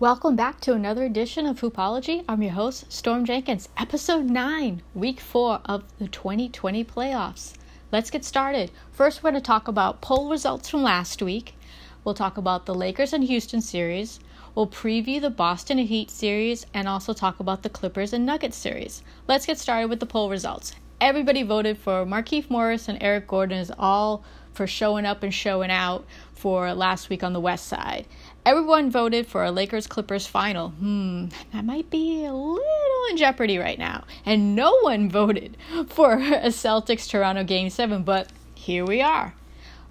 Welcome back to another edition of Hoopology. I'm your host, Storm Jenkins, episode 9, week 4 of the 2020 playoffs. Let's get started. First, we're going to talk about poll results from last week. We'll talk about the Lakers and Houston series. We'll preview the Boston Heat series and also talk about the Clippers and Nuggets series. Let's get started with the poll results. Everybody voted for Markieff Morris and Eric Gordon is all for showing up and showing out for last week on the West Side. Everyone voted for a Lakers Clippers final. Hmm, that might be a little in jeopardy right now. And no one voted for a Celtics Toronto Game 7, but here we are.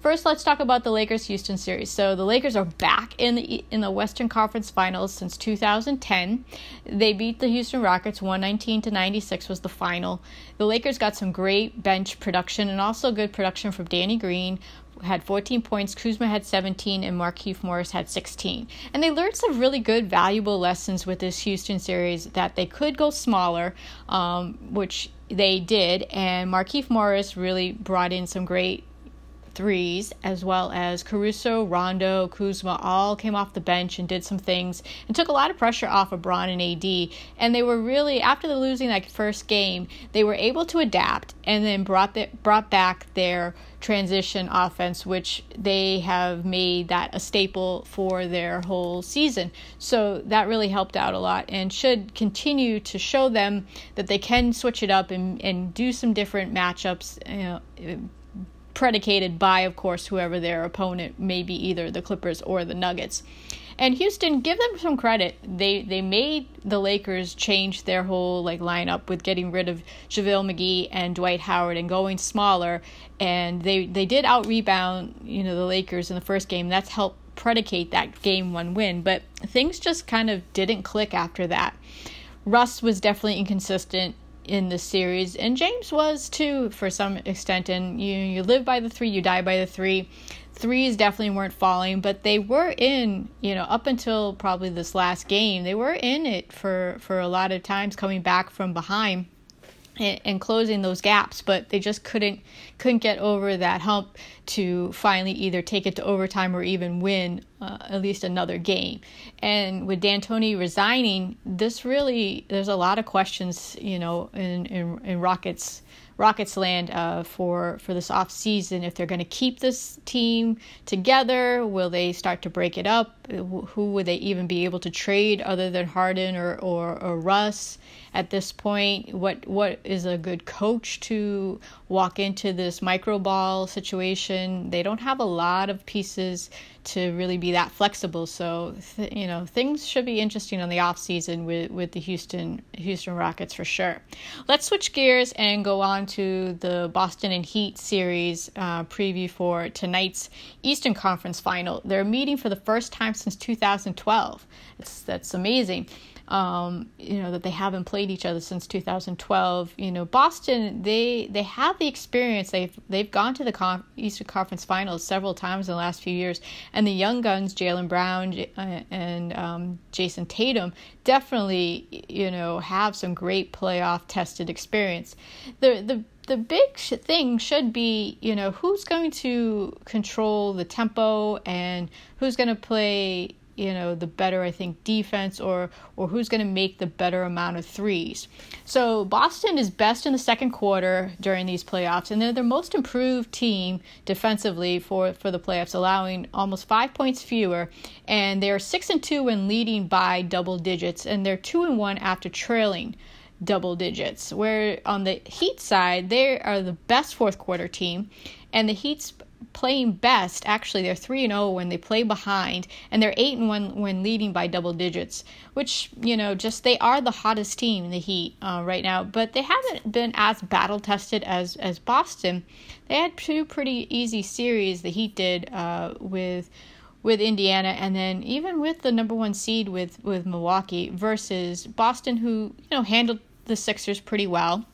First, let's talk about the Lakers Houston series. So the Lakers are back in the in the Western Conference Finals since 2010. They beat the Houston Rockets 119 to 96 was the final. The Lakers got some great bench production and also good production from Danny Green, had 14 points, Kuzma had 17, and Markieff Morris had 16. And they learned some really good, valuable lessons with this Houston series that they could go smaller, um, which they did. And Markieff Morris really brought in some great threes, as well as Caruso, Rondo, Kuzma all came off the bench and did some things and took a lot of pressure off of Bron and AD. And they were really after losing that first game, they were able to adapt and then brought the, brought back their transition offense, which they have made that a staple for their whole season. So that really helped out a lot and should continue to show them that they can switch it up and, and do some different matchups. You know, predicated by, of course, whoever their opponent may be, either the Clippers or the Nuggets. And Houston, give them some credit. They they made the Lakers change their whole like lineup with getting rid of JaVale McGee and Dwight Howard and going smaller. And they they did out rebound you know the Lakers in the first game. That's helped predicate that game one win. But things just kind of didn't click after that. Russ was definitely inconsistent in the series, and James was too for some extent. And you you live by the three, you die by the three. Threes definitely weren't falling, but they were in. You know, up until probably this last game, they were in it for for a lot of times coming back from behind and, closing those gaps, but they just couldn't couldn't get over that hump to finally either take it to overtime or even win uh, at least another game. And with D'Antoni resigning, this really there's a lot of questions, you know, in in, in Rockets Rockets land uh, for for this off season. If they're going to keep this team together, will they start to break it up? Who would they even be able to trade other than Harden or or, or Russ? at this point? What what is a good coach to walk into this micro ball situation? They don't have a lot of pieces to really be that flexible. So th- you know things should be interesting on the off season with with the Houston Houston Rockets for sure. Let's switch gears and go on to the Boston and Heat series uh, preview for tonight's Eastern Conference final. They're meeting for the first time since 2012 it's, that's amazing um, you know that they haven't played each other since 2012. You know, Boston they they have the experience. They've they've gone to the Con- Eastern Conference Finals several times in the last few years, and the young guns Jaylen Brown uh, and um, Jayson Tatum definitely you know have some great playoff tested experience. The the the big thing should be, you know, who's going to control the tempo and who's going to play, you know the better I think defense or or who's going to make the better amount of threes. So Boston is best in the second quarter during these playoffs, and they're their most improved team defensively for for the playoffs, allowing almost five points fewer, and they're six and two when leading by double digits, and they're two and one after trailing double digits. Where on the Heat side, they are the best fourth quarter team, and the Heat's playing best. Actually, they're 3 and 0 when they play behind and they're 8 and 1 when leading by double digits, which, you know, just they are the hottest team in the Heat uh, right now, but they haven't been as battle tested as as Boston. They had two pretty easy series the Heat did uh, with with Indiana and then even with the number 1 seed with with Milwaukee versus Boston who, you know, handled the Sixers pretty well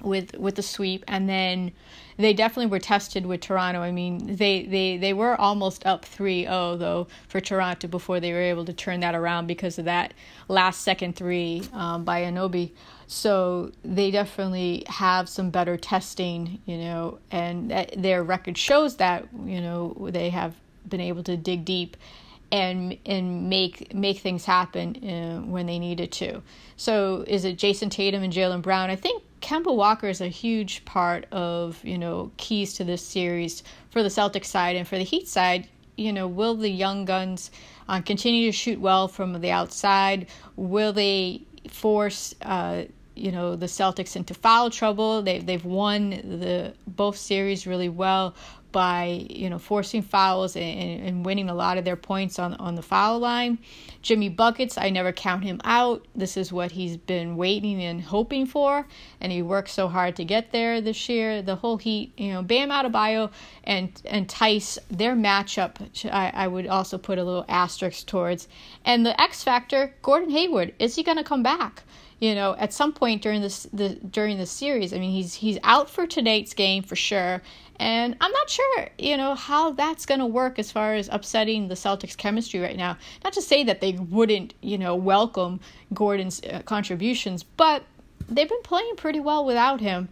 with with the sweep and then they definitely were tested with Toronto. I mean, they they they were almost up 3-0 though for Toronto before they were able to turn that around because of that last second three um, by Anunoby. So they definitely have some better testing, you know, and their record shows that, you know, they have been able to dig deep and and make make things happen uh, when they needed to. So is it Jayson Tatum and Jaylen Brown? I think Kemba Walker is a huge part of you know keys to this series for the Celtics side and for the Heat side. You know, will the young guns uh, continue to shoot well from the outside? Will they force uh, you know the Celtics into foul trouble? They they've won the both series really well, by you know forcing fouls and, and winning a lot of their points on on the foul line. Jimmy buckets, I never count him out. This is what he's been waiting and hoping for, and he worked so hard to get there this year. The whole Heat, you know, Bam Adebayo and and Theis, their matchup, I, I would also put a little asterisk towards. And the X factor, Gordon Hayward, is he going to come back? you know, at some point during this the during the series. I mean, he's he's out for tonight's game for sure, and I'm not sure, you know, how that's going to work as far as upsetting the Celtics' chemistry right now. Not to say that they wouldn't, you know, welcome Gordon's uh, contributions, but they've been playing pretty well without him.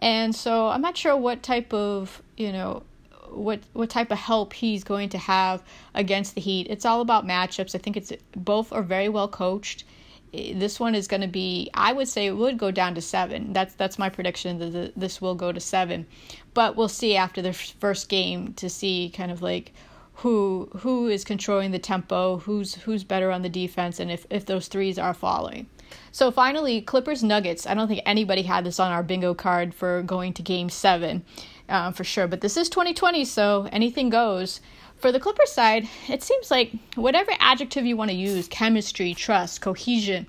And so I'm not sure what type of, you know, what what type of help he's going to have against the Heat. It's all about matchups. I think it's both are very well coached this one is going to be i would say it would go down to seven. That's that's my prediction that this will go to seven. But we'll see after the first game to see kind of like who who is controlling the tempo who's who's better on the defense and if if those threes are falling. So finally clippers nuggets. I don't think anybody had this on our bingo card for going to game seven um, for sure but this is 2020 so anything goes for the Clippers side, it seems like whatever adjective you want to use, chemistry, trust, cohesion,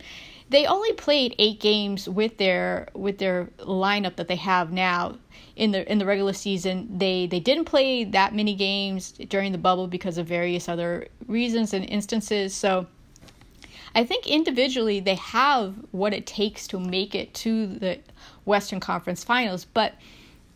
they only played 8 games with their with their lineup that they have now in the in the regular season. They they didn't play that many games during the bubble because of various other reasons and instances. So I think individually they have what it takes to make it to the Western Conference Finals, but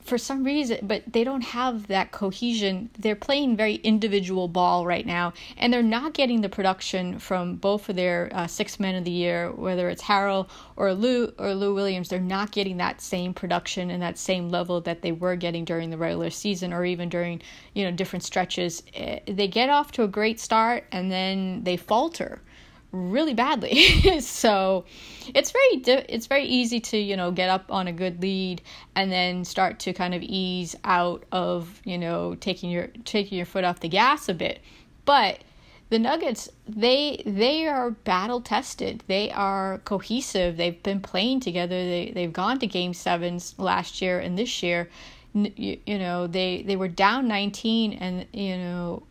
for some reason, but they don't have that cohesion. They're playing very individual ball right now, and they're not getting the production from both of their uh, six men of the year, whether it's Harrell or Lou or Lou Williams. They're not getting that same production and that same level that they were getting during the regular season or even during you know different stretches. Eh, they get off to a great start and then they falter really badly. so it's very di- it's very easy to you know get up on a good lead and then start to kind of ease out of you know taking your taking your foot off the gas a bit. But the Nuggets they they are battle tested. They are cohesive. They've been playing together. They they've gone to game sevens last year and this year. You, you know they they were down 19 and you know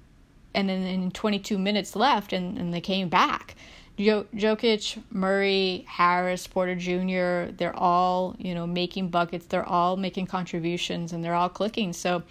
and then in 22 minutes left and, and they came back. Jokic, Murray, Harris, Porter Jr., they're all, you know, making buckets, they're all making contributions and they're all clicking. So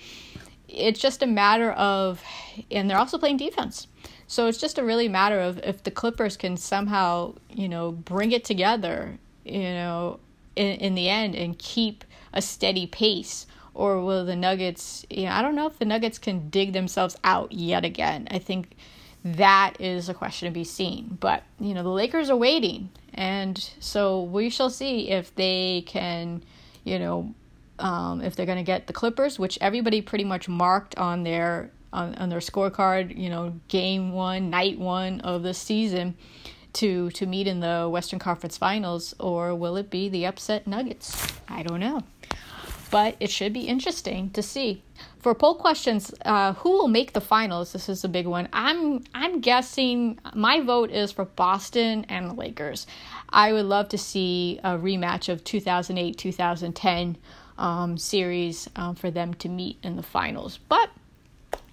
it's just a matter of and they're also playing defense. So it's just a really matter of if the Clippers can somehow, you know, bring it together, you know, in, in the end and keep a steady pace or will the Nuggets, you know, I don't know if the Nuggets can dig themselves out yet again. I think that is a question to be seen. But, you know, the Lakers are waiting. And so we shall see if they can, you know, um, if they're going to get the Clippers, which everybody pretty much marked on their on, on their scorecard, you know, game one, night one of the season to to meet in the Western Conference Finals, or will it be the upset Nuggets? I don't know but it should be interesting to see. For poll questions, uh, who will make the finals? This is a big one. I'm I'm guessing my vote is for Boston and the Lakers. I would love to see a rematch of 2008 2010 um, series um, for them to meet in the finals, but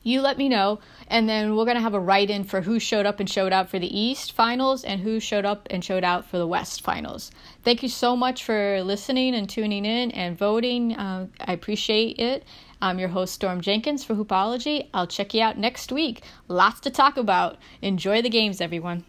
you let me know. And then we're going to have a write in for who showed up and showed out for the East finals and who showed up and showed out for the West finals. Thank you so much for listening and tuning in and voting. Uh, I appreciate it. I'm your host, Storm Jenkins for Hoopology. I'll check you out next week. Lots to talk about. Enjoy the games, everyone.